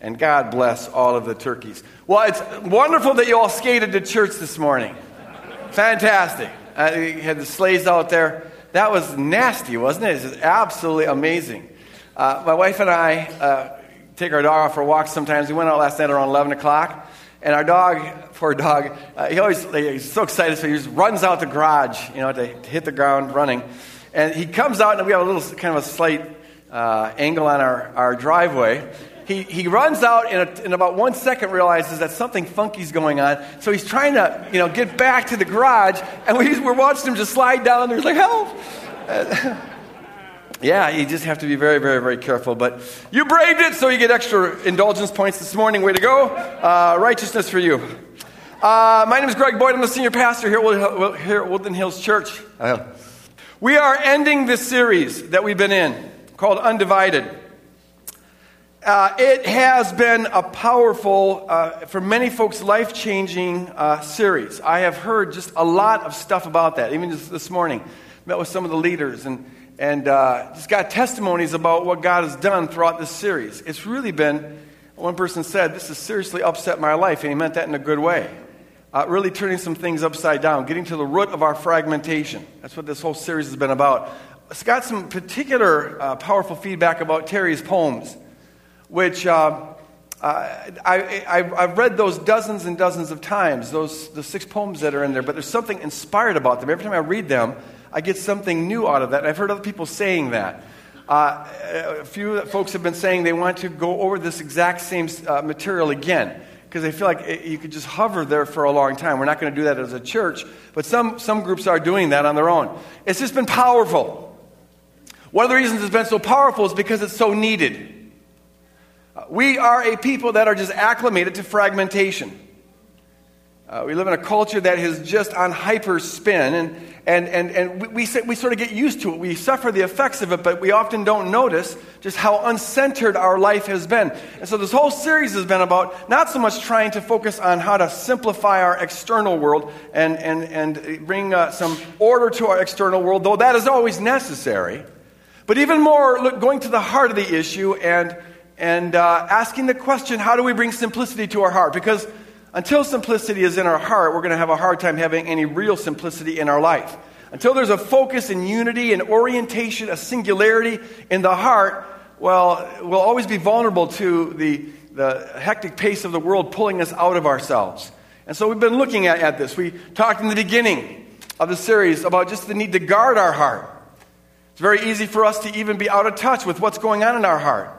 And God bless all of the turkeys. Well, it's wonderful that you all skated to church this morning. Fantastic. Uh, you had the sleighs out there. That was nasty, wasn't it? It's absolutely amazing. Uh, my wife and I uh, take our dog for walks sometimes. We went out last night around 11 o'clock. And our dog, poor dog, uh, he always he's so excited, so he just runs out the garage, you know, to hit the ground running. And he comes out, and we have a little kind of a slight uh, angle on our, our driveway. He, he runs out and in about one second realizes that something funky's going on. So he's trying to, you know, get back to the garage, and we, we're watching him just slide down there. He's like, help! yeah, you just have to be very, very, very careful. But you braved it, so you get extra indulgence points this morning. Way to go. Uh, righteousness for you. Uh, my name is Greg Boyd. I'm the senior pastor here at, here at Woodland Hills Church. Uh, we are ending this series that we've been in called Undivided. Uh, it has been a powerful, uh, for many folks, life changing uh, series. I have heard just a lot of stuff about that, even just this morning. Met with some of the leaders and and uh, just got testimonies about what God has done throughout this series. It's really been, one person said, This has seriously upset my life, and he meant that in a good way. Uh, really turning some things upside down, getting to the root of our fragmentation. That's what this whole series has been about. It's got some particular uh, powerful feedback about Terry's poems, which uh, I, have read those dozens and dozens of times, those the six poems that are in there, but there's something inspired about them. Every time I read them, I get something new out of that. And I've heard other people saying that. Uh, a few folks have been saying they want to go over this exact same uh, material again because they feel like it, you could just hover there for a long time. We're not going to do that as a church, but some, some groups are doing that on their own. It's just been powerful. One of the reasons it's been so powerful is because it's so needed. We are a people that are just acclimated to fragmentation. Uh, we live in a culture that is just on hyper spin, and, and, and, and we, we, we sort of get used to it. We suffer the effects of it, but we often don't notice just how uncentered our life has been. And so, this whole series has been about not so much trying to focus on how to simplify our external world and, and, and bring uh, some order to our external world, though that is always necessary, but even more look, going to the heart of the issue and, and uh, asking the question how do we bring simplicity to our heart? Because until simplicity is in our heart, we're going to have a hard time having any real simplicity in our life. Until there's a focus and unity and orientation, a singularity in the heart, well, we'll always be vulnerable to the, the hectic pace of the world pulling us out of ourselves. And so we've been looking at, at this. We talked in the beginning of the series about just the need to guard our heart. It's very easy for us to even be out of touch with what's going on in our heart.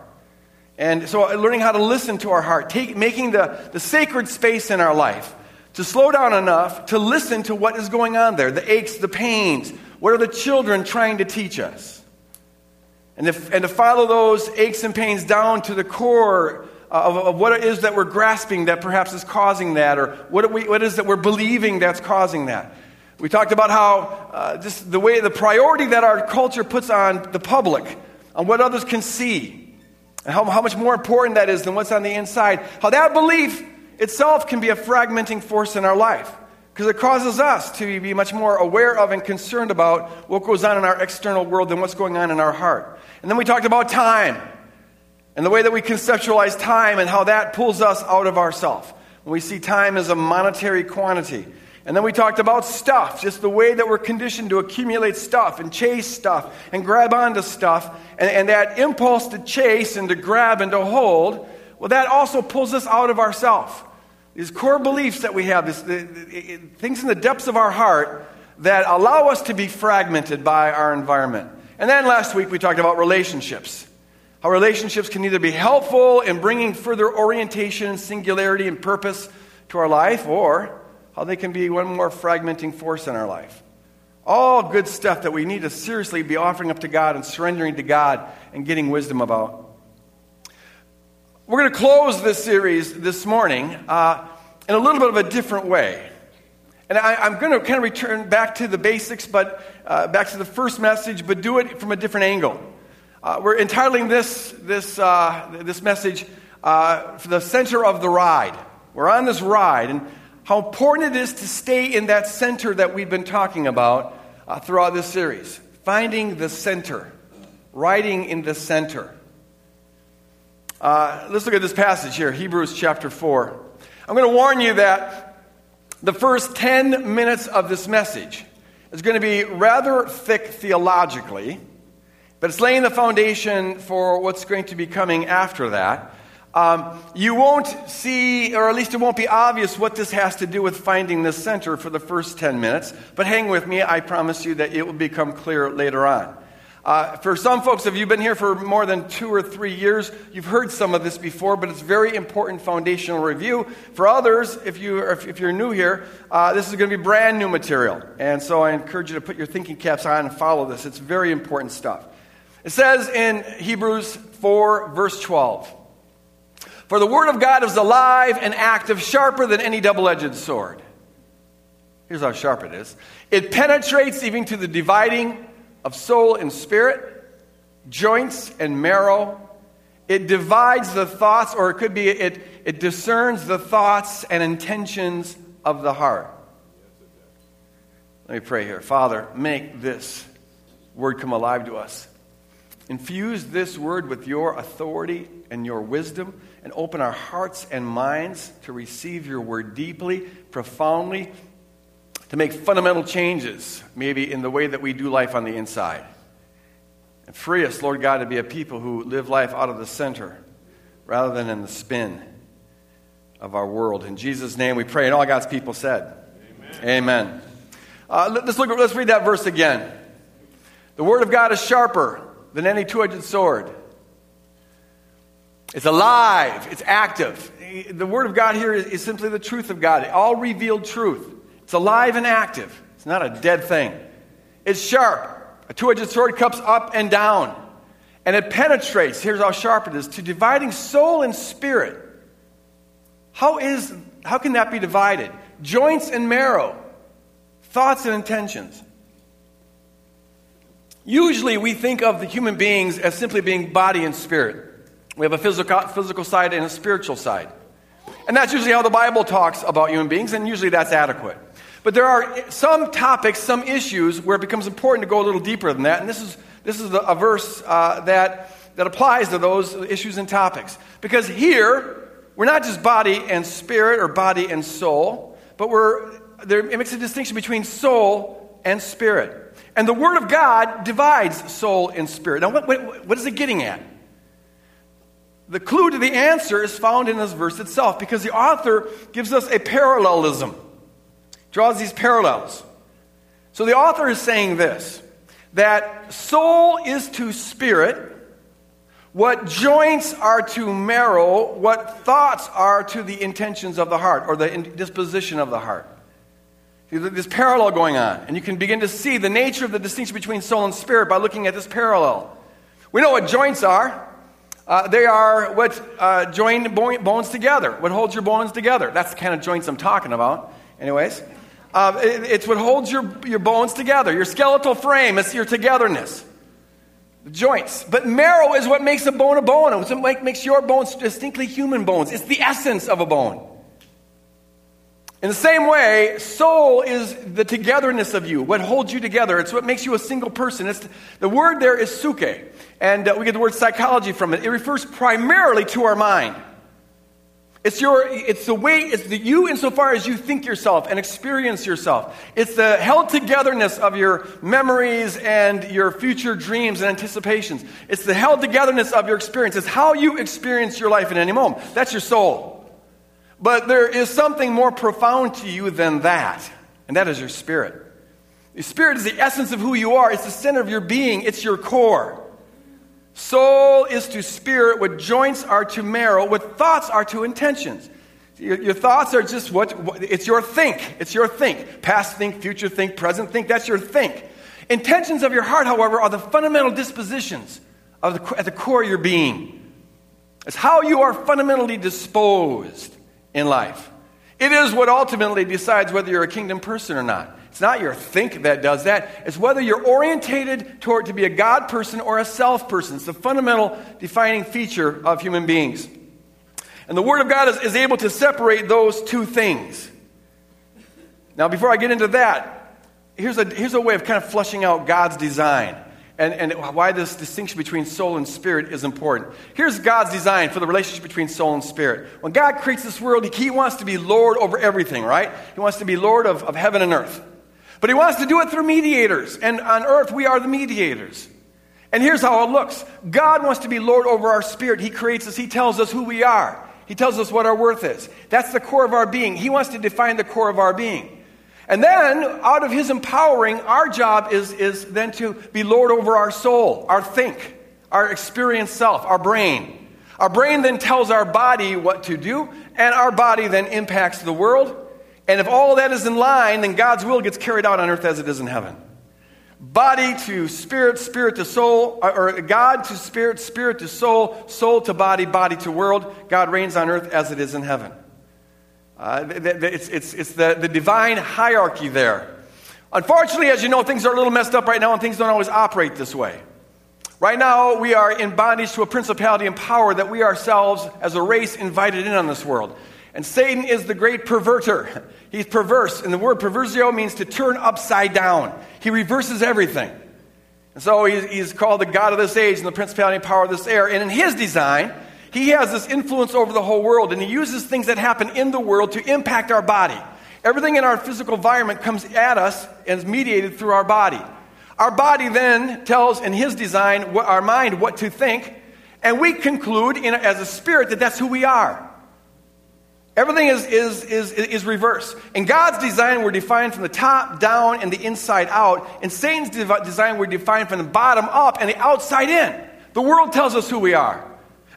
And so, uh, learning how to listen to our heart, take, making the, the sacred space in our life to slow down enough to listen to what is going on there the aches, the pains. What are the children trying to teach us? And, if, and to follow those aches and pains down to the core of, of, what it is that we're grasping that perhaps is causing that, or what, we, what is that we're believing that's causing that. We talked about how uh, just the way, the priority that our culture puts on the public, on what others can see, and how, how much more important that is than what's on the inside. How that belief itself can be a fragmenting force in our life because it causes us to be much more aware of and concerned about what goes on in our external world than what's going on in our heart. And then we talked about time and the way that we conceptualize time and how that pulls us out of ourself. When we see time as a monetary quantity. And then we talked about stuff, just the way that we're conditioned to accumulate stuff and chase stuff and grab onto stuff. And, and that impulse to chase and to grab and to hold, well, that also pulls us out of ourselves. These core beliefs that we have, this, the, the, things in the depths of our heart that allow us to be fragmented by our environment. And then last week we talked about relationships. How relationships can either be helpful in bringing further orientation, and singularity, and purpose to our life, or how they can be one more fragmenting force in our life. All good stuff that we need to seriously be offering up to God and surrendering to God and getting wisdom about. We're going to close this series this morning uh, in a little bit of a different way. And I, am going to kind of return back to the basics, but uh, back to the first message, but do it from a different angle. Uh, we're entitling this, this, uh, this message uh, the center of the ride. We're on this ride, and how important it is to stay in that center that we've been talking about uh, throughout this series. Finding the center, riding in the center. Uh, let's look at this passage here, Hebrews chapter 4. I'm going to warn you that the first 10 minutes of this message is going to be rather thick theologically, but it's laying the foundation for what's going to be coming after that. Um, you won't see, or at least it won't be obvious, what this has to do with finding the center for the first 10 minutes, but hang with me. I promise you that it will become clear later on. Uh, for some folks, if you've been here for more than two or three years, you've heard some of this before, but it's very important foundational review. For others, if, you, if you're new here, uh, this is going to be brand new material. And so I encourage you to put your thinking caps on and follow this. It's very important stuff. It says in Hebrews 4, verse 12 For the word of God is alive and active, sharper than any double edged sword. Here's how sharp it is it penetrates even to the dividing of soul and spirit, joints and marrow. It divides the thoughts, or it could be it, it discerns the thoughts and intentions of the heart. Let me pray here. Father, make this word come alive to us. Infuse this word with your authority and your wisdom, and open our hearts and minds to receive your word deeply, profoundly, to make fundamental changes, maybe in the way that we do life on the inside. And free us, Lord God, to be a people who live life out of the center rather than in the spin of our world. In Jesus' name we pray. And all God's people said, Amen. Amen. Uh, let's, look, let's read that verse again. The word of God is sharper than any two edged sword. It's alive, it's active. The word of God here is, is simply the truth of God, all revealed truth. It's alive and active. It's not a dead thing. It's sharp. A two edged sword cuts up and down. And it penetrates, here's how sharp it is, to dividing soul and spirit. How, is, how can that be divided? Joints and marrow, thoughts and intentions. Usually we think of the human beings as simply being body and spirit. We have a physical, physical side and a spiritual side. And that's usually how the Bible talks about human beings, and usually that's adequate. But there are some topics, some issues where it becomes important to go a little deeper than that. And this is, this is a verse uh, that, that applies to those issues and topics. Because here, we're not just body and spirit or body and soul, but we're, there, it makes a distinction between soul and spirit. And the Word of God divides soul and spirit. Now, what, what, what is it getting at? The clue to the answer is found in this verse itself because the author gives us a parallelism draws these parallels. So the author is saying this that soul is to spirit what joints are to marrow, what thoughts are to the intentions of the heart or the disposition of the heart. This parallel going on, and you can begin to see the nature of the distinction between soul and spirit by looking at this parallel. We know what joints are. Uh, they are what uh, join bones together, what holds your bones together. That's the kind of joints I'm talking about, anyways. Uh, it, it's what holds your, your bones together, your skeletal frame, it's your togetherness. The joints. But marrow is what makes a bone a bone. It's what makes your bones distinctly human bones. It's the essence of a bone. In the same way, soul is the togetherness of you, what holds you together. It's what makes you a single person. It's, the word there is suke, and uh, we get the word psychology from it. It refers primarily to our mind. It's, your, it's the way, it's the you insofar as you think yourself and experience yourself. It's the held togetherness of your memories and your future dreams and anticipations. It's the held togetherness of your experience. It's how you experience your life in any moment. That's your soul. But there is something more profound to you than that, and that is your spirit. Your spirit is the essence of who you are, it's the center of your being, it's your core. Soul is to spirit what joints are to marrow, what thoughts are to intentions. Your, your, thoughts are just what, what, it's your think. It's your think. Past think, future think, present think. That's your think. Intentions of your heart, however, are the fundamental dispositions of the, at the core of your being. It's how you are fundamentally disposed in life. It is what ultimately decides whether you're a kingdom person or not. It's not your think that does that. It's whether you're orientated toward to be a God person or a self person. It's the fundamental defining feature of human beings. And the Word of God is, is able to separate those two things. Now, before I get into that, here's a, here's a way of kind of flushing out God's design. And, and why this distinction between soul and spirit is important. Here's God's design for the relationship between soul and spirit. When God creates this world, He, he wants to be Lord over everything, right? He wants to be Lord of, of heaven and earth. But He wants to do it through mediators. And on earth, we are the mediators. And here's how it looks God wants to be Lord over our spirit. He creates us, He tells us who we are, He tells us what our worth is. That's the core of our being. He wants to define the core of our being. And then, out of His empowering, our job is, is then to be Lord over our soul, our think, our experienced self, our brain. Our brain then tells our body what to do, and our body then impacts the world. And if all that is in line, then God's will gets carried out on earth as it is in heaven. Body to spirit, spirit to soul, uh, or God to spirit, spirit to soul, soul to body, body to world. God reigns on earth as it is in heaven. Uh, it's it's, it's the, the divine hierarchy there. Unfortunately, as you know, things are a little messed up right now and things don't always operate this way. Right now, we are in bondage to a principality and power that we ourselves, as a race, invited in on this world. And Satan is the great perverter. He's perverse, and the word perversio means to turn upside down. He reverses everything. And so he's, he's called the God of this age and the principality and power of this air. And in his design, he has this influence over the whole world, and he uses things that happen in the world to impact our body. Everything in our physical environment comes at us and is mediated through our body. Our body then tells, in his design, what, our mind what to think, and we conclude in, as a spirit that that's who we are. Everything is, is, is, is reverse. In God's design, we're defined from the top down and the inside out. In Satan's design, we're defined from the bottom up and the outside in. The world tells us who we are.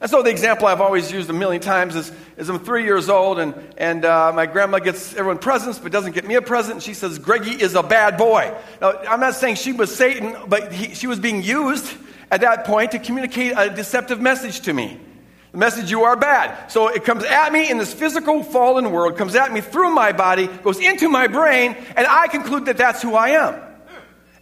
And so the example I've always used a million times is, is I'm three years old and, and uh, my grandma gets everyone presents but doesn't get me a present. And she says, Greggy is a bad boy. Now, I'm not saying she was Satan, but he, she was being used at that point to communicate a deceptive message to me. The message, you are bad. So it comes at me in this physical fallen world, comes at me through my body, goes into my brain, and I conclude that that's who I am.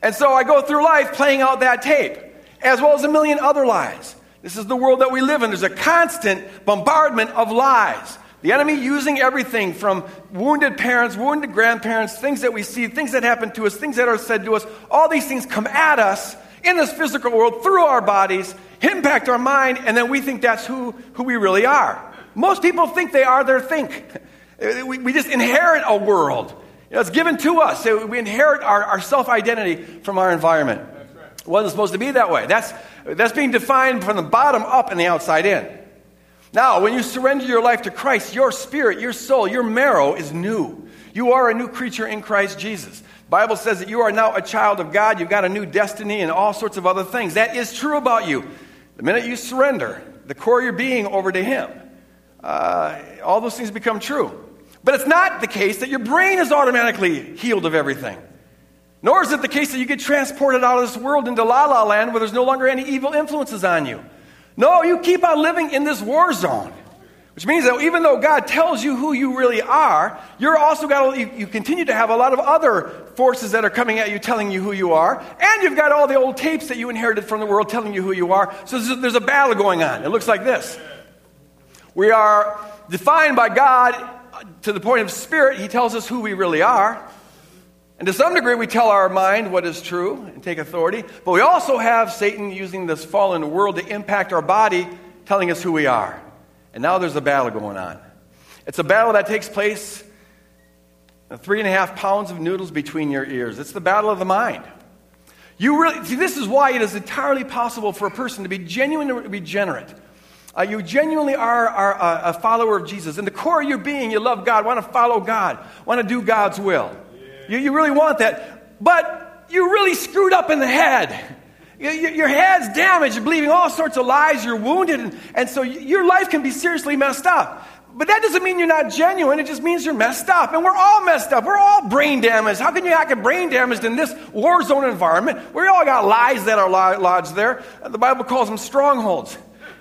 And so I go through life playing out that tape, as well as a million other lies. This is the world that we live in. There's a constant bombardment of lies. The enemy using everything from wounded parents, wounded grandparents, things that we see, things that happen to us, things that are said to us. All these things come at us in this physical world through our bodies, impact our mind, and then we think that's who, who we really are. Most people think they are their think. We, we just inherit a world. You know, it's given to us. We inherit our, our self identity from our environment. Wasn't supposed to be that way. That's, that's being defined from the bottom up and the outside in. Now, when you surrender your life to Christ, your spirit, your soul, your marrow is new. You are a new creature in Christ Jesus. Bible says that you are now a child of God. You've got a new destiny and all sorts of other things. That is true about you. The minute you surrender the core of your being over to Him, uh, all those things become true. But it's not the case that your brain is automatically healed of everything. Nor is it the case that you get transported out of this world into la la land where there's no longer any evil influences on you. No, you keep on living in this war zone. Which means that even though God tells you who you really are, you're also got you, you continue to have a lot of other forces that are coming at you telling you who you are, and you've got all the old tapes that you inherited from the world telling you who you are. So there's a, there's a battle going on. It looks like this. We are defined by God to the point of spirit. He tells us who we really are. And to some degree, we tell our mind what is true and take authority. But we also have Satan using this fallen world to impact our body, telling us who we are. And now there's a battle going on. It's a battle that takes place three and a half pounds of noodles between your ears. It's the battle of the mind. You really see. This is why it is entirely possible for a person to be genuine genuinely regenerate. Uh, you genuinely are, are a, a, follower of Jesus. In the core of your being, you love God, want to follow God, want to do God's will. You, you really want that. But you really screwed up in the head. Your head's damaged, you're believing all sorts of lies, you're wounded, and, and so your life can be seriously messed up. But that doesn't mean you're not genuine. It just means you're messed up. And we're all messed up. We're all brain damaged. How can you get brain damaged in this war zone environment? We all got lies that are lodged there. The Bible calls them strongholds.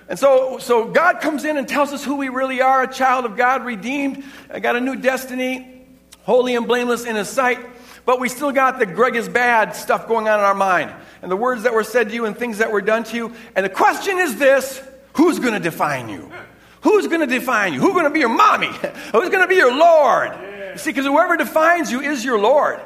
And so, so God comes in and tells us who we really are a child of God, redeemed, I got a new destiny, holy and blameless in his sight, but we still got the Greg is bad stuff going on in our mind, and the words that were said to you and things that were done to you. And the question is this who's going to define you? Who's going to define you? Who's going to be your mommy? Who's going to be your Lord? You see, because whoever defines you is your Lord.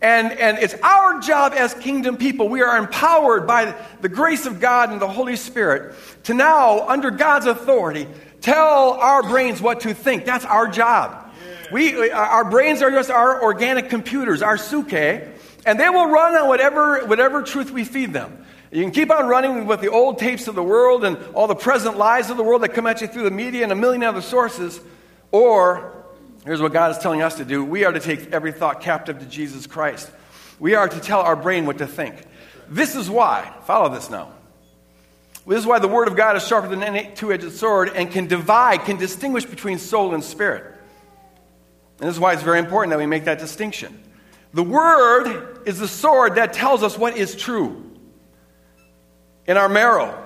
And, and it's our job as kingdom people. We are empowered by the grace of God and the Holy Spirit to now, under God's authority, tell our brains what to think. That's our job. We, our brains are just our organic computers, our suke, and they will run on whatever, whatever truth we feed them. You can keep on running with the old tapes of the world and all the present lies of the world that come at you through the media and a million other sources, or Here's what God is telling us to do we are to take every thought captive to Jesus Christ. We are to tell our brain what to think. This is why, follow this now. This is why the Word of God is sharper than any two edged sword and can divide, can distinguish between soul and spirit. And this is why it's very important that we make that distinction. The Word is the sword that tells us what is true in our marrow.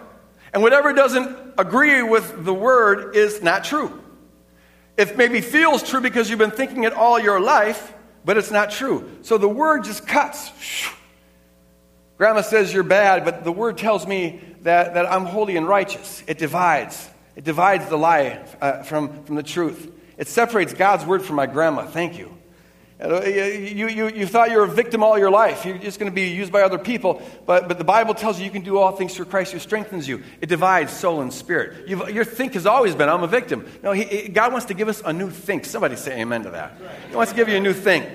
And whatever doesn't agree with the Word is not true. It maybe feels true because you've been thinking it all your life, but it's not true. So the word just cuts. Grandma says you're bad, but the word tells me that, that I'm holy and righteous. It divides. It divides the lie uh, from, from the truth. It separates God's word from my grandma. Thank you. Uh, you, you, you thought you were a victim all your life. You're just going to be used by other people. But, but the Bible tells you you can do all things through Christ who strengthens you. It divides soul and spirit. You've, your think has always been, I'm a victim. No, he, God wants to give us a new think. Somebody say amen to that. He wants to give you a new think.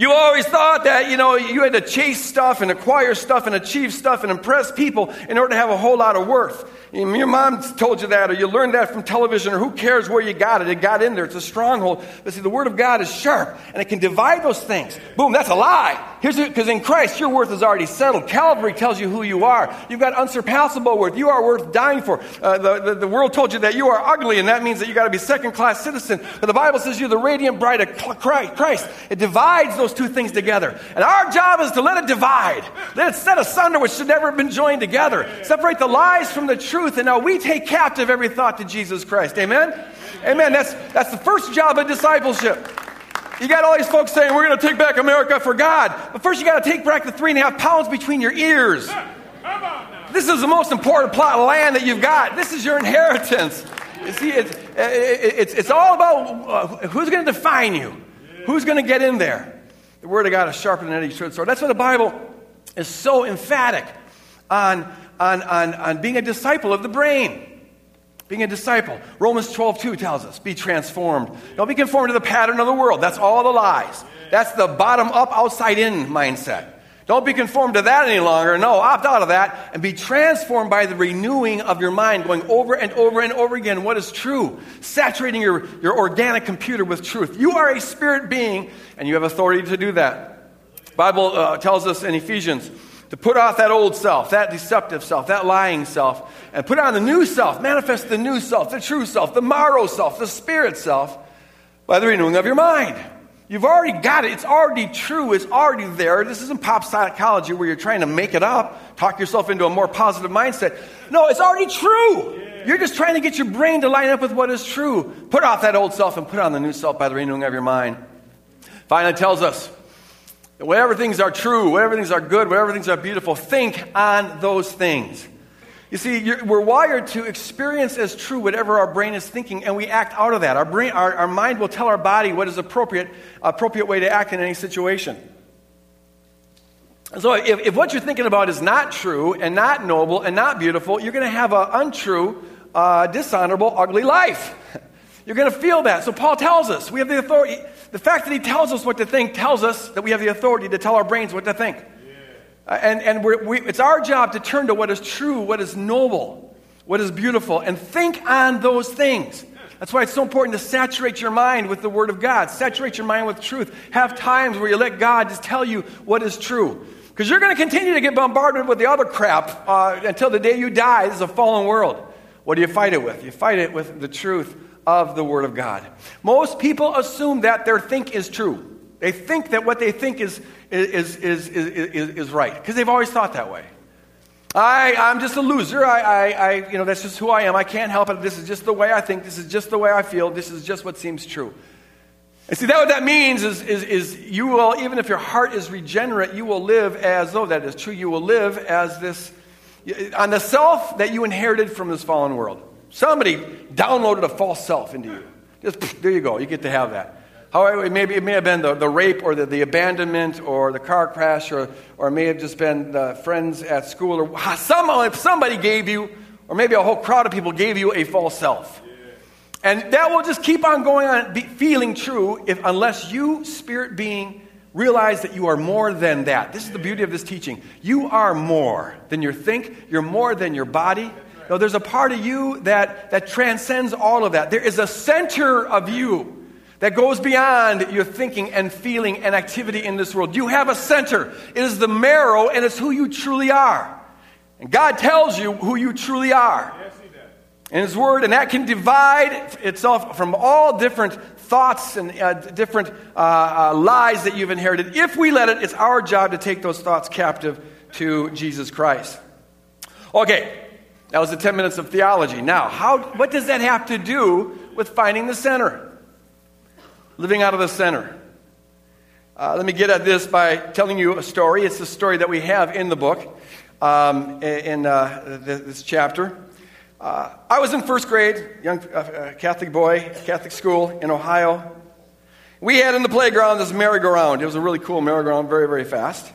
You always thought that, you know, you had to chase stuff and acquire stuff and achieve stuff and impress people in order to have a whole lot of worth. Your mom told you that, or you learned that from television, or who cares where you got it? It got in there. It's a stronghold. But see, the Word of God is sharp, and it can divide those things. Boom, that's a lie. Here's because in Christ, your worth is already settled. Calvary tells you who you are. You've got unsurpassable worth. You are worth dying for. Uh, the, the, the, world told you that you are ugly, and that means that you've got to be second class citizen. But the Bible says you're the radiant bride of Christ. It divides those two things together. And our job is to let it divide. Let it set asunder which should never have been joined together. Separate the lies from the truth and now we take captive every thought to Jesus Christ. Amen? Amen. That's, that's the first job of discipleship. You got all these folks saying, we're going to take back America for God. But first, you got to take back the three and a half pounds between your ears. This is the most important plot of land that you've got. This is your inheritance. You see, it's, it's, it's all about uh, who's going to define you, who's going to get in there. The Word of God is sharper than any sword. That's why the Bible is so emphatic on on, on, on being a disciple of the brain. Being a disciple. Romans 12, 2 tells us, be transformed. Don't be conformed to the pattern of the world. That's all the lies. That's the bottom up, outside in mindset. Don't be conformed to that any longer. No, opt out of that and be transformed by the renewing of your mind, going over and over and over again what is true, saturating your, your organic computer with truth. You are a spirit being, and you have authority to do that. Bible uh, tells us in Ephesians to put off that old self, that deceptive self, that lying self, and put on the new self, manifest the new self, the true self, the marrow self, the spirit self, by the renewing of your mind. You've already got it. It's already true. It's already there. This isn't pop psychology where you're trying to make it up, talk yourself into a more positive mindset. No, it's already true. You're just trying to get your brain to line up with what is true. Put off that old self and put on the new self by the renewing of your mind. Finally, tells us Whatever things are true, whatever things are good, whatever things are beautiful, think on those things. You see, we're wired to experience as true whatever our brain is thinking, and we act out of that. Our, brain, our, our mind will tell our body what is appropriate, appropriate way to act in any situation. So, if, if what you're thinking about is not true and not noble and not beautiful, you're going to have an untrue, uh, dishonorable, ugly life. You're going to feel that. So, Paul tells us we have the authority. The fact that he tells us what to think tells us that we have the authority to tell our brains what to think. Yeah. Uh, and and we, it's our job to turn to what is true, what is noble, what is beautiful, and think on those things. That's why it's so important to saturate your mind with the Word of God. Saturate your mind with truth. Have times where you let God just tell you what is true. Because you're going to continue to get bombarded with the other crap uh, until the day you die. This is a fallen world. What do you fight it with? You fight it with the truth of the Word of God. Most people assume that their think is true. They think that what they think is, is, is, is, is, right because they've always thought that way. I, I'm just a loser. I, I, I, you know, that's just who I am. I can't help it. This is just the way I think. This is just the way I feel. This is just what seems true. And see, that what that means is, is, is you will, even if your heart is regenerate, you will live as though that is true. You will live as this, on the self that you inherited from this fallen world. Somebody downloaded a false self into you. Just there you go. You get to have that. However, it may, be, it may have been the, the rape or the, the abandonment or the car crash or, or it may have just been the friends at school or somehow if somebody gave you, or maybe a whole crowd of people gave you a false self. And that will just keep on going on feeling true if, unless you, spirit being, realize that you are more than that. This is the beauty of this teaching. You are more than your think, you're more than your body. No, there's a part of you that, that transcends all of that. There is a center of you that goes beyond your thinking and feeling and activity in this world. You have a center. It is the marrow and it's who you truly are. And God tells you who you truly are. in His Word, and that can divide itself from all different thoughts and uh, different uh, uh, lies that you've inherited. If we let it, it's our job to take those thoughts captive to Jesus Christ. Okay, that was the 10 minutes of theology. Now, how, what does that have to do with finding the center? living out of the center. Uh, let me get at this by telling you a story. It's the story that we have in the book, um, in uh, this chapter. Uh, I was in first grade, young uh, uh, Catholic boy, Catholic school in Ohio. We had in the playground this merry-go-round. It was a really cool merry-go-round, very, very fast.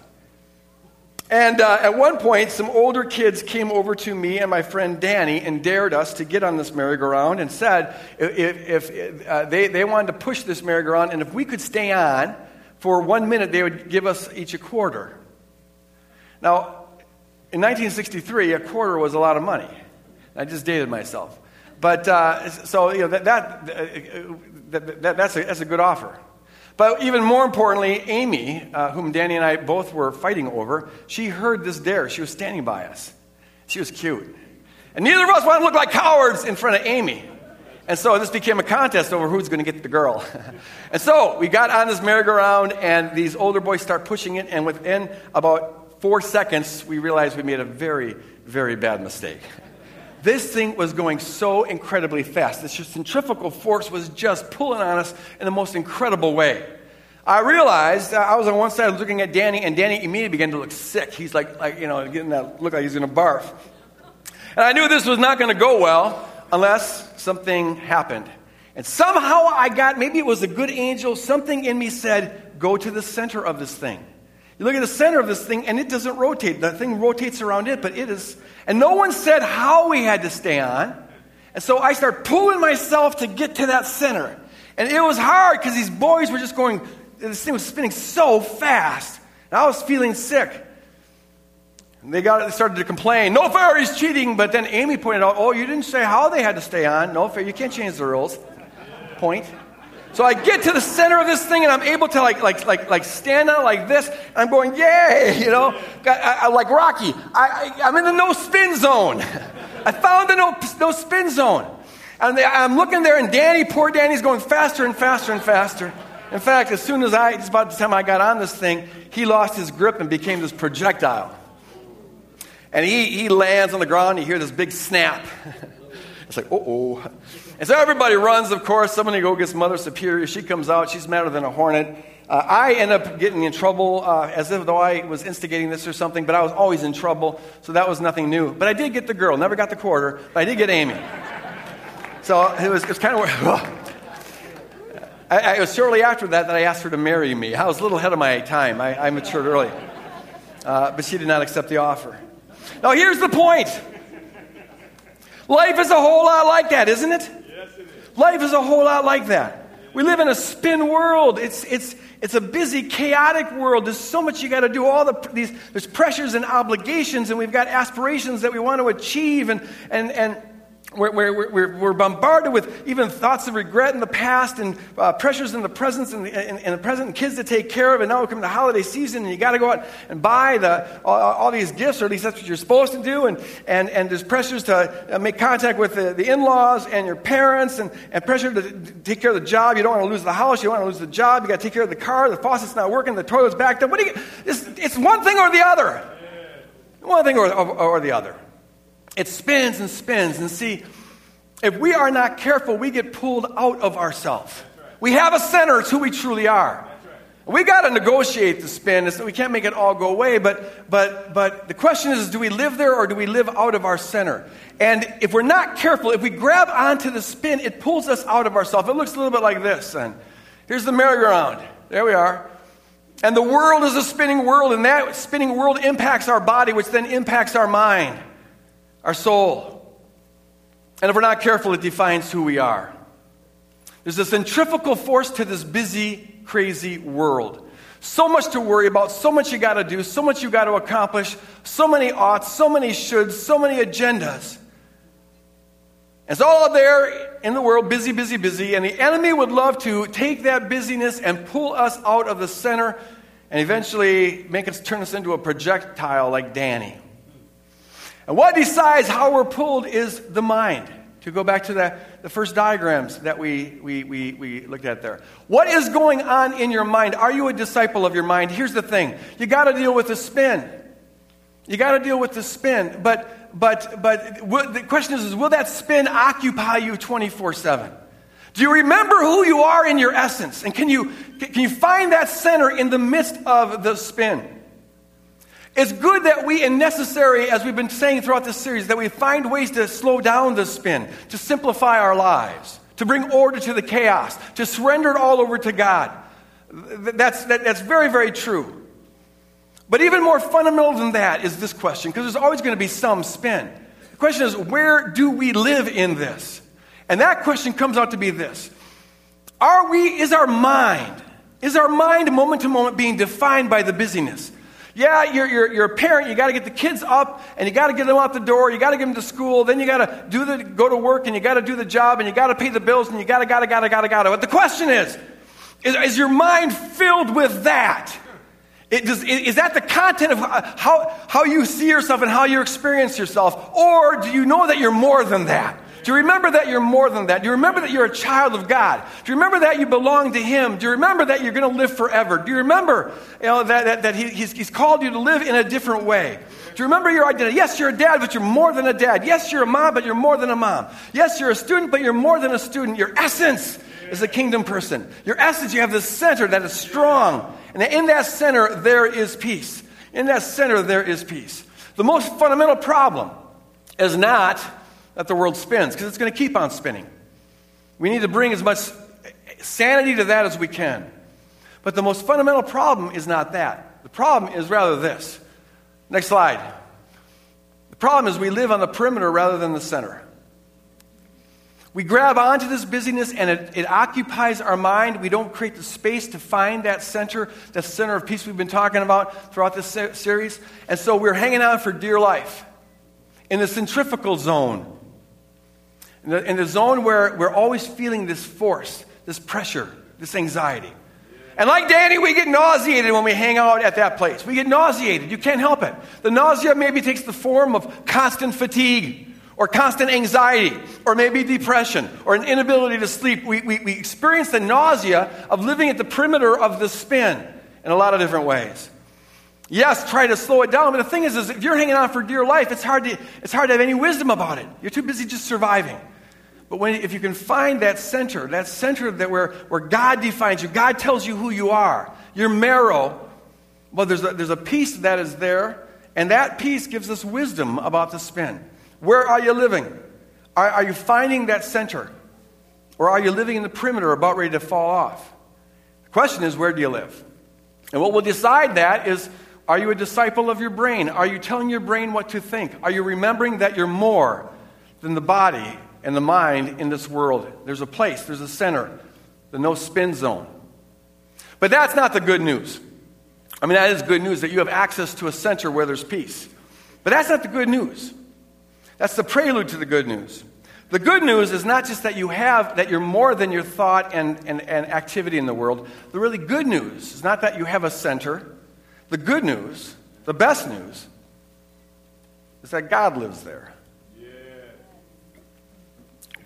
And uh, at one point, some older kids came over to me and my friend Danny and dared us to get on this merry-go-round and said if, if uh, they, they wanted to push this merry-go-round and if we could stay on for one minute, they would give us each a quarter. Now, in 1963, a quarter was a lot of money. I just dated myself. But uh, so you know, that, that, uh, that, that, that's, a, that's a good offer. But even more importantly, Amy, uh, whom Danny and I both were fighting over, she heard this dare. She was standing by us. She was cute. And neither of us wanted to look like cowards in front of Amy. And so this became a contest over who's going to get the girl. and so we got on this merry-go-round, and these older boys start pushing it, and within about four seconds, we realized we made a very, very bad mistake. This thing was going so incredibly fast. The centrifugal force was just pulling on us in the most incredible way. I realized I was on one side looking at Danny, and Danny immediately began to look sick. He's like, like you know, getting that look like he's going to barf. And I knew this was not going to go well unless something happened. And somehow I got, maybe it was a good angel, something in me said, go to the center of this thing. You look at the center of this thing, and it doesn't rotate. The thing rotates around it, but it is and no one said how we had to stay on. And so I started pulling myself to get to that center. And it was hard because these boys were just going, this thing was spinning so fast. And I was feeling sick. And they, got, they started to complain, no fair, he's cheating. But then Amy pointed out, oh, you didn't say how they had to stay on. No fair, you can't change the rules. Point. So I get to the center of this thing and I'm able to like, like, like, like stand on like this. I'm going, yay, you know, I, I, like Rocky. I, I, am in the no spin zone. I found the no, no spin zone. And I'm looking there and Danny, poor Danny's going faster and faster and faster. In fact, as soon as I, it's about the time I got on this thing, he lost his grip and became this projectile. And he, he lands on the ground, and you hear this big snap. it's like, oh oh. And so everybody runs, of course. Somebody go gets Mother Superior. She comes out. She's madder than a hornet. Uh, I end up getting in trouble uh, as if though I was instigating this or something, but I was always in trouble, so that was nothing new. But I did get the girl, never got the quarter, but I did get Amy. So it was, it was kind of. I, I, it was shortly after that that I asked her to marry me. I was a little ahead of my time. I, I matured early. Uh, but she did not accept the offer. Now, here's the point life is a whole lot like that, isn't it? Life is a whole lot like that. We live in a spin world. It's, it's, it's a busy, chaotic world. There's so much you got to do. All the, these, there's pressures and obligations, and we've got aspirations that we want to achieve, and, and, and we're, we're, we're, we're, bombarded with even thoughts of regret in the past and uh, pressures in the present and, the present and kids to take care of. And now we come to holiday season and you got to go out and buy the, all, all, these gifts, or at least that's what you're supposed to do. And, and, and there's pressures to uh, make contact with the, the in laws and your parents and, and pressure to take care of the job. You don't want to lose the house. You don't want to lose the job. You got to take care of the car. The faucet's not working. The toilet's backed up. What do you, it's, it's one thing or the other. One thing or, or, or the other. It spins and spins. And see, if we are not careful, we get pulled out of ourselves. We have a center, it's who we truly are. We got to negotiate the spin. So We can't make it all go away. But, but, but the question is do we live there or do we live out of our center? And if we're not careful, if we grab onto the spin, it pulls us out of ourselves. It looks a little bit like this. And Here's the merry-go-round. There we are. And the world is a spinning world, and that spinning world impacts our body, which then impacts our mind, our soul. And if we're not careful, it defines who we are. There's a centrifugal force to this busy, crazy world. So much to worry about, so much you got to do, so much you got to accomplish, so many oughts, so many shoulds, so many agendas. It's all there in the world, busy, busy, busy, and the enemy would love to take that busyness and pull us out of the center and eventually make us turn us into a projectile like Danny. And what decides how we're pulled is the mind. To go back to the, the first diagrams that we, we, we, we looked at there. What is going on in your mind? Are you a disciple of your mind? Here's the thing you got to deal with the spin. You got to deal with the spin. But, but, but the question is, is will that spin occupy you 24 7? Do you remember who you are in your essence? And can you, can you find that center in the midst of the spin? It's good that we, and necessary, as we've been saying throughout this series, that we find ways to slow down the spin, to simplify our lives, to bring order to the chaos, to surrender it all over to God. That's, that, that's very, very true. But even more fundamental than that is this question, because there's always going to be some spin. The question is, where do we live in this? And that question comes out to be this Are we, is our mind, is our mind moment to moment being defined by the busyness? Yeah, you're, you're, you're a parent, you got to get the kids up, and you got to get them out the door, you got to get them to school, then you got to do the, go to work, and you got to do the job, and you got to pay the bills, and you got to, got to, got to, got to, got to. But the question is, is, is your mind filled with that? Does, is that the content of how, how you see yourself and how you experience yourself? Or do you know that you're more than that? Do you remember that you're more than that? Do you remember that you're a child of God? Do you remember that you belong to Him? Do you remember that you're going to live forever? Do you remember you know, that, that, that he, he's, he's called you to live in a different way? Do you remember your identity? Yes, you're a dad, but you're more than a dad. Yes, you're a mom, but you're more than a mom. Yes, you're a student, but you're more than a student. Your essence is a kingdom person. Your essence, you have this center that is strong. And in that center, there is peace. In that center, there is peace. The most fundamental problem is not that the world spins, because it's going to keep on spinning. We need to bring as much sanity to that as we can. But the most fundamental problem is not that. The problem is rather this. Next slide. The problem is we live on the perimeter rather than the center. We grab onto this busyness and it, it, occupies our mind. We don't create the space to find that center, that center of peace we've been talking about throughout this series. And so we're hanging on for dear life in the centrifugal zone in the, in the zone where we're always feeling this force, this pressure, this anxiety. And like Danny, we get nauseated when we hang out at that place. We get nauseated. You can't help it. The nausea maybe takes the form of constant fatigue or constant anxiety or maybe depression or an inability to sleep. We, we, we experience the nausea of living at the perimeter of the spin in a lot of different ways. Yes, try to slow it down, but the thing is, is if you're hanging on for dear life, it's hard, to, it's hard to have any wisdom about it. You're too busy just surviving. But when, if you can find that center, that center that where, where God defines you, God tells you who you are, your marrow, well, there's a, there's a peace that is there, and that peace gives us wisdom about the spin. Where are you living? Are, are you finding that center? Or are you living in the perimeter about ready to fall off? The question is, where do you live? And what will decide that is are you a disciple of your brain? Are you telling your brain what to think? Are you remembering that you're more than the body and the mind in this world. There's a place, there's a center, the no spin zone. But that's not the good news. I mean, that is good news that you have access to a center where there's peace. But that's not the good news. That's the prelude to the good news. The good news is not just that you have, that you're more than your thought and, and, and activity in the world. The really good news is not that you have a center. The good news, the best news, is that God lives there.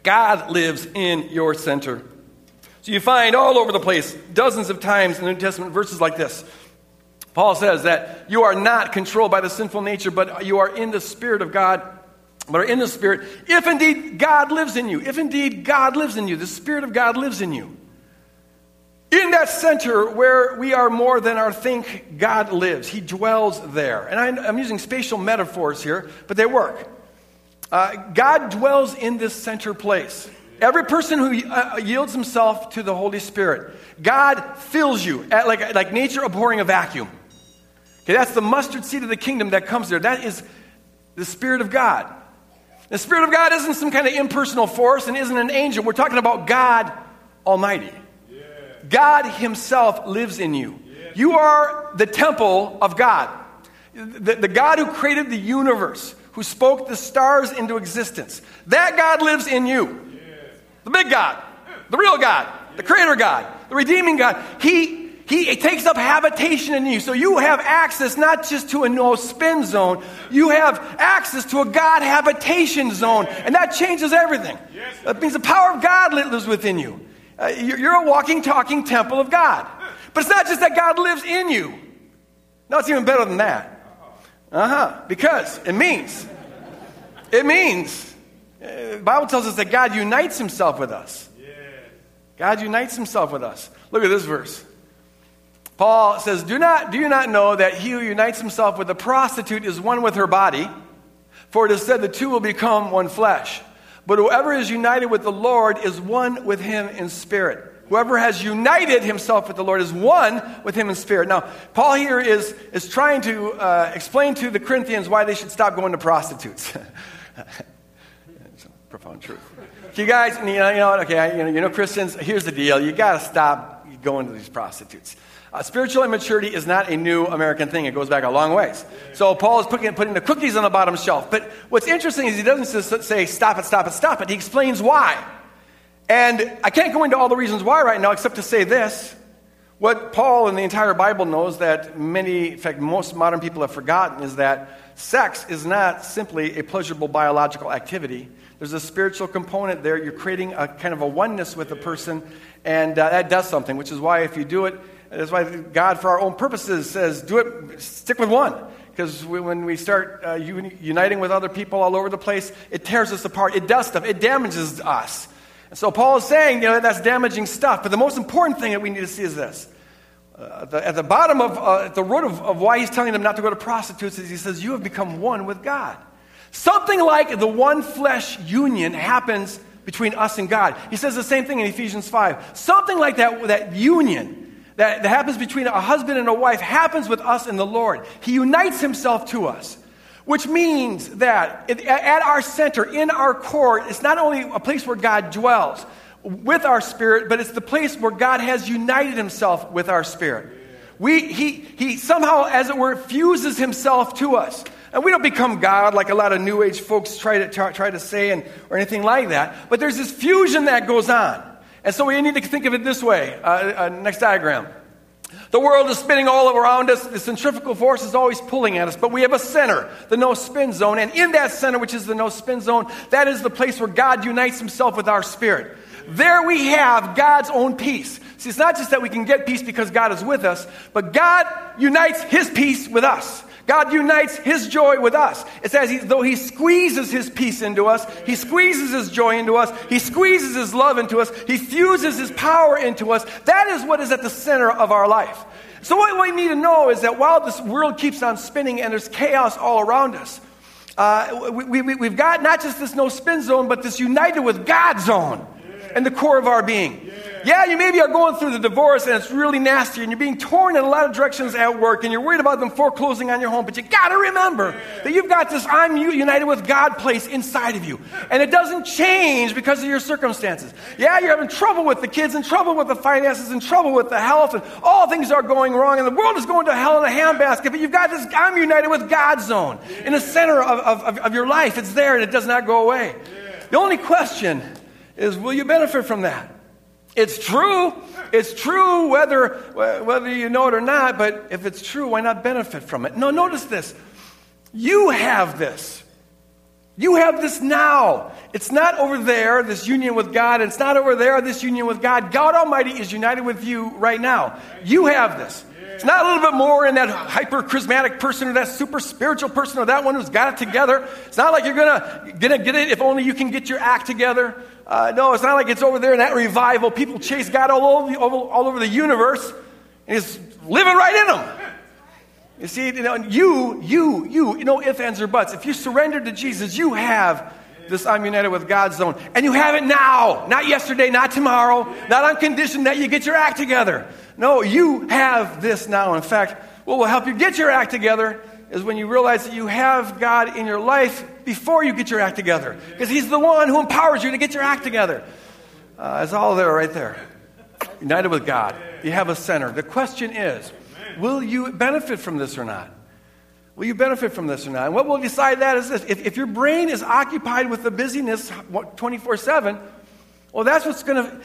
God lives in your center. So you find all over the place, dozens of times in the New Testament, verses like this. Paul says that you are not controlled by the sinful nature, but you are in the Spirit of God, but are in the Spirit, if indeed God lives in you. If indeed God lives in you, the Spirit of God lives in you. In that center where we are more than our think, God lives. He dwells there. And I'm using spatial metaphors here, but they work. Uh, God dwells in this center place. Every person who uh, yields himself to the Holy Spirit, God fills you, at like, like nature abhorring a vacuum. Okay, that's the mustard seed of the kingdom that comes there. That is the Spirit of God. The Spirit of God isn't some kind of impersonal force and isn't an angel. We're talking about God Almighty. Yeah. God Himself lives in you. Yeah. You are the temple of God. The, the God who created the universe, who spoke the stars into existence. That God lives in you. The big God, the real God, the creator God, the redeeming God. He he takes up habitation in you. So you have access not just to a no spin zone, you have access to a God habitation zone. And that changes everything. That means the power of God lives within you. Uh, you're a walking, talking temple of God. But it's not just that God lives in you. No, it's even better than that. Uh huh. Because it means, it means, uh, the Bible tells us that God unites himself with us. God unites himself with us. Look at this verse. Paul says, do, not, do you not know that he who unites himself with a prostitute is one with her body? For it is said the two will become one flesh. But whoever is united with the Lord is one with him in spirit. Whoever has united himself with the Lord is one with him in spirit. Now, Paul here is, is trying to uh, explain to the Corinthians why they should stop going to prostitutes. profound truth. You guys, you know, you know okay, you know, you know, Christians, here's the deal. You got to stop going to these prostitutes. Uh, spiritual immaturity is not a new American thing. It goes back a long ways. So Paul is putting, putting the cookies on the bottom shelf. But what's interesting is he doesn't just say, stop it, stop it, stop it. He explains why. And I can't go into all the reasons why right now, except to say this. What Paul and the entire Bible knows that many, in fact, most modern people have forgotten is that sex is not simply a pleasurable biological activity. There's a spiritual component there. You're creating a kind of a oneness with a person, and uh, that does something, which is why if you do it, that's why God, for our own purposes, says, do it, stick with one. Because when we start uh, uniting with other people all over the place, it tears us apart. It does stuff. It damages us. And so Paul is saying, you know, that's damaging stuff. But the most important thing that we need to see is this. Uh, the, at the bottom of, uh, at the root of, of why he's telling them not to go to prostitutes is he says, you have become one with God. Something like the one flesh union happens between us and God. He says the same thing in Ephesians 5. Something like that, that union that, that happens between a husband and a wife happens with us and the Lord. He unites himself to us. Which means that at our center, in our core, it's not only a place where God dwells with our spirit, but it's the place where God has united himself with our spirit. We, he, he somehow, as it were, fuses himself to us. And we don't become God like a lot of New Age folks try to, try, to say and, or anything like that. But there's this fusion that goes on. And so we need to think of it this way. Uh, uh, next diagram. The world is spinning all around us. The centrifugal force is always pulling at us. But we have a center, the no spin zone. And in that center, which is the no spin zone, that is the place where God unites himself with our spirit. There we have God's own peace. See, it's not just that we can get peace because God is with us, but God unites his peace with us. God unites his joy with us. It's as he, though he squeezes his peace into us, he squeezes his joy into us, he squeezes his love into us, he fuses his power into us. That is what is at the center of our life. So, what we need to know is that while this world keeps on spinning and there's chaos all around us, uh, we, we, we've got not just this no spin zone, but this united with God zone in the core of our being. Yeah, you maybe are going through the divorce and it's really nasty and you're being torn in a lot of directions at work and you're worried about them foreclosing on your home, but you got to remember that you've got this I'm united with God place inside of you. And it doesn't change because of your circumstances. Yeah, you're having trouble with the kids and trouble with the finances and trouble with the health and all things are going wrong and the world is going to hell in a handbasket, but you've got this I'm united with God zone in the center of, of, of your life. It's there and it does not go away. The only question is will you benefit from that? It's true. It's true whether, whether you know it or not, but if it's true, why not benefit from it? No, notice this. You have this. You have this now. It's not over there, this union with God. It's not over there, this union with God. God Almighty is united with you right now. You have this. It's not a little bit more in that hyper charismatic person or that super spiritual person or that one who's got it together. It's not like you're gonna, gonna get it if only you can get your act together. Uh, no, it's not like it's over there in that revival. People chase God all over, the, all over the universe, and He's living right in them. You see, you know, you, you, you, you know, if, ands, or buts. If you surrender to Jesus, you have this I'm united with God zone. And you have it now, not yesterday, not tomorrow, not on condition that you get your act together. No, you have this now. In fact, what will help you get your act together is when you realize that you have God in your life before you get your act together. Because He's the one who empowers you to get your act together. Uh, it's all there, right there. United with God. You have a center. The question is will you benefit from this or not? Will you benefit from this or not? And what will decide that is this if, if your brain is occupied with the busyness 24 7, well, that's what's going to,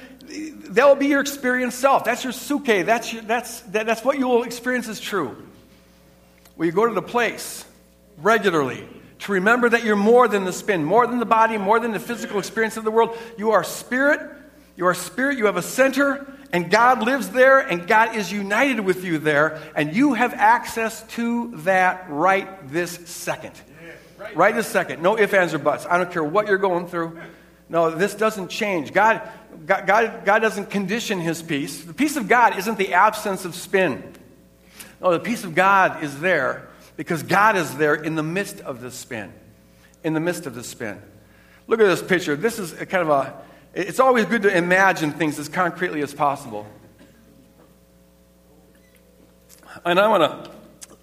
that will be your experience self. That's your suke. That's, your, that's, that, that's what you will experience as true. Will you go to the place regularly to remember that you're more than the spin, more than the body, more than the physical experience of the world. You are spirit. You are spirit. You have a center, and God lives there, and God is united with you there, and you have access to that right this second. Right this second. No ifs, ands, or buts. I don't care what you're going through. No, this doesn't change. God, God, God, doesn't condition his peace. The peace of God isn't the absence of spin. No, the peace of God is there because God is there in the midst of the spin. In the midst of the spin. Look at this picture. This is kind of a, it's always good to imagine things as concretely as possible. And I want to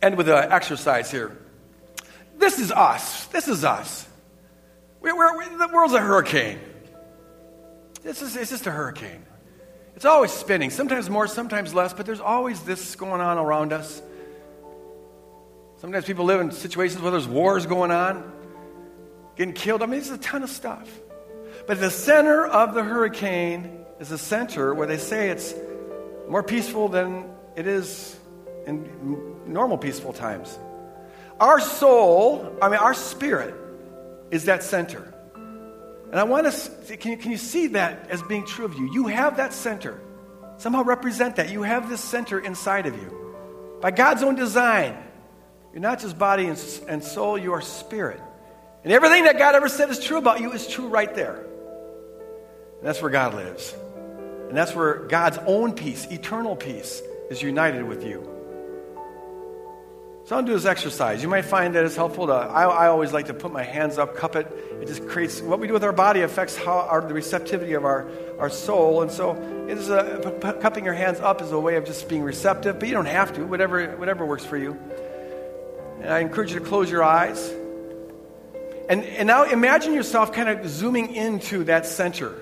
end with an exercise here. This is us. This is us. We're, we're, the world's a hurricane. This is, it's just a hurricane. It's always spinning, sometimes more, sometimes less, but there's always this going on around us. Sometimes people live in situations where there's wars going on, getting killed. I mean, there's a ton of stuff. But the center of the hurricane is a center where they say it's more peaceful than it is in normal peaceful times. Our soul, I mean, our spirit, is that center. And I want to, can you, can you see that as being true of you? You have that center. Somehow represent that. You have this center inside of you. By God's own design, you're not just body and, and soul, you are spirit. And everything that God ever said is true about you is true right there. And that's where God lives. And that's where God's own peace, eternal peace, is united with you. So I'll do this exercise. You might find that it's helpful to, I, I, always like to put my hands up, cup it. It just creates, what we do with our body affects how our, the receptivity of our, our soul. And so it is cupping your hands up is a way of just being receptive, but you don't have to, whatever, whatever works for you. And I encourage you to close your eyes. And, and now imagine yourself kind of zooming into that center.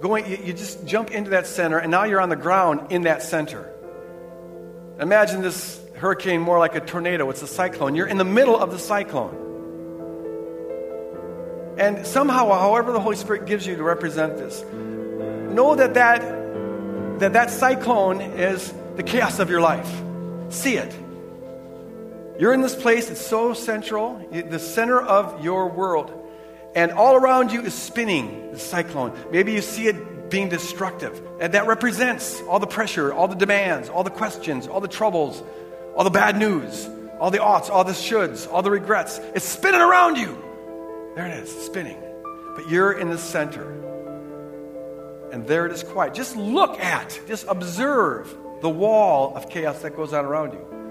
Going, you, you just jump into that center, and now you're on the ground in that center. Imagine this hurricane more like a tornado, it's a cyclone. You're in the middle of the cyclone. And somehow, however the Holy Spirit gives you to represent this, know that that, that, that cyclone is the chaos of your life. See it. You're in this place, it's so central, the center of your world. And all around you is spinning, the cyclone. Maybe you see it being destructive. And that represents all the pressure, all the demands, all the questions, all the troubles, all the bad news, all the oughts, all the shoulds, all the regrets. It's spinning around you. There it is, spinning. But you're in the center. And there it is quiet. Just look at, just observe the wall of chaos that goes on around you.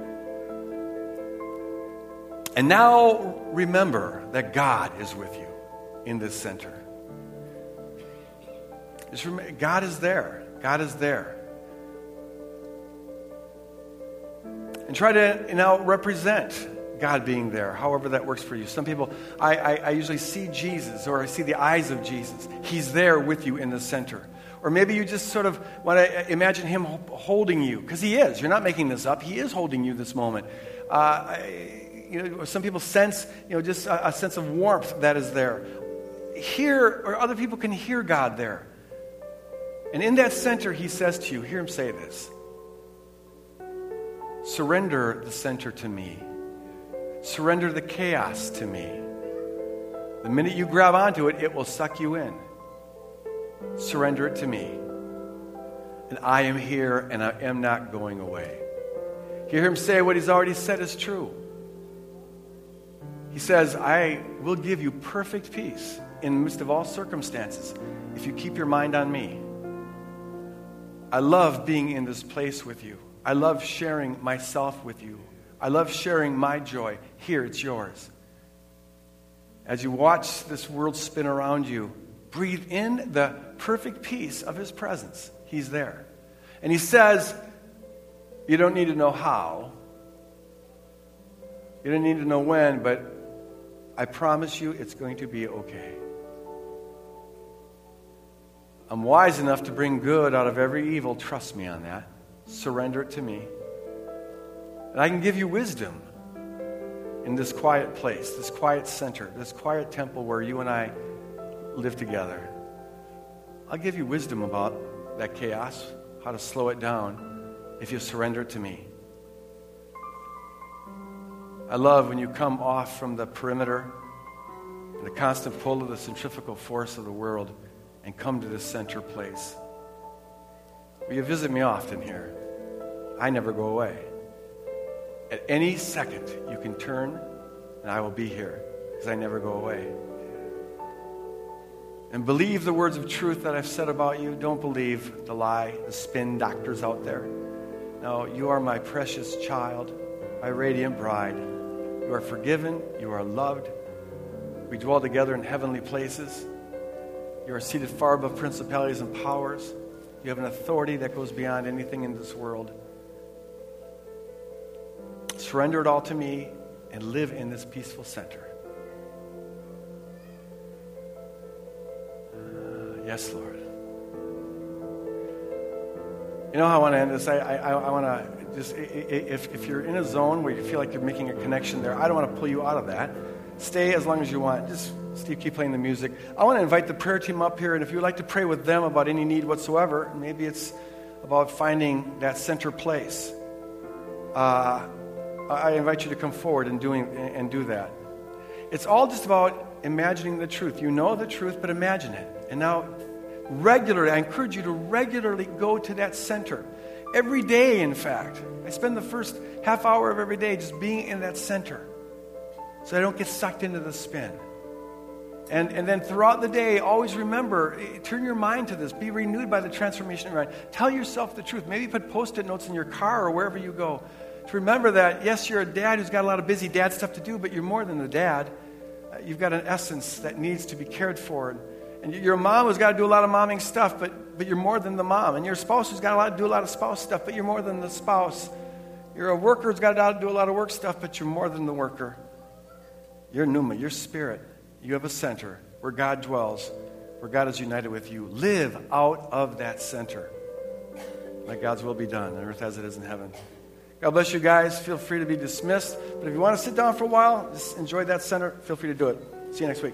And now remember that God is with you in this center. Just God is there. God is there. and try to now represent God being there, however that works for you. Some people, I, I, I, usually see Jesus or I see the eyes of Jesus. He's there with you in the center. Or maybe you just sort of want to imagine Him holding you, because He is. You're not making this up. He is holding you this moment. Uh, you know, some people sense, you know, just a, a sense of warmth that is there. Hear, or other people can hear God there. And in that center, He says to you, hear Him say this Surrender the center to me. Surrender the chaos to me. The minute you grab onto it, it will suck you in. Surrender it to me. And I am here and I am not going away. Hear him say what he's already said is true. He says, I will give you perfect peace in the midst of all circumstances if you keep your mind on me. I love being in this place with you. I love sharing myself with you. I love sharing my joy. Here, it's yours. As you watch this world spin around you, breathe in the perfect peace of His presence. He's there. And He says, You don't need to know how, you don't need to know when, but I promise you it's going to be okay. I'm wise enough to bring good out of every evil. Trust me on that. Surrender it to me. And I can give you wisdom in this quiet place, this quiet center, this quiet temple where you and I live together. I'll give you wisdom about that chaos, how to slow it down if you surrender it to me. I love when you come off from the perimeter, and the constant pull of the centrifugal force of the world, and come to this center place. You visit me often here? I never go away. At any second, you can turn, and I will be here because I never go away. And believe the words of truth that I've said about you. Don't believe the lie, the spin doctors out there. No, you are my precious child, my radiant bride. You are forgiven. You are loved. We dwell together in heavenly places. You are seated far above principalities and powers. You have an authority that goes beyond anything in this world. Surrender it all to me and live in this peaceful center. Uh, yes, Lord. You know how I want to end this? I, I, I want to just if, if you're in a zone where you feel like you're making a connection there, I don't want to pull you out of that. Stay as long as you want. Just Steve, keep playing the music. I want to invite the prayer team up here, and if you'd like to pray with them about any need whatsoever, maybe it's about finding that center place. Uh, I invite you to come forward and doing and do that. It's all just about imagining the truth. You know the truth, but imagine it. And now, regularly, I encourage you to regularly go to that center. Every day, in fact. I spend the first half hour of every day just being in that center so I don't get sucked into the spin. And, and then throughout the day, always remember, eh, turn your mind to this. Be renewed by the transformation of. Tell yourself the truth. Maybe put post it notes in your car or wherever you go. To remember that, yes, you're a dad who's got a lot of busy dad stuff to do, but you're more than a dad. Uh, you've got an essence that needs to be cared for. And you're mom who's got to do a lot of momming stuff, but, but you're more than the mom. And you're spouse who's got a lot to do a lot of spouse stuff, but you're more than the spouse. You're a worker who's got to do a lot of work stuff, but you're more than the worker. You're Pneuma, you're spirit. You have a center where God dwells, where God is united with you. Live out of that center. Let God's will be done on earth as it is in heaven. God bless you guys. Feel free to be dismissed. But if you want to sit down for a while, just enjoy that center, feel free to do it. See you next week.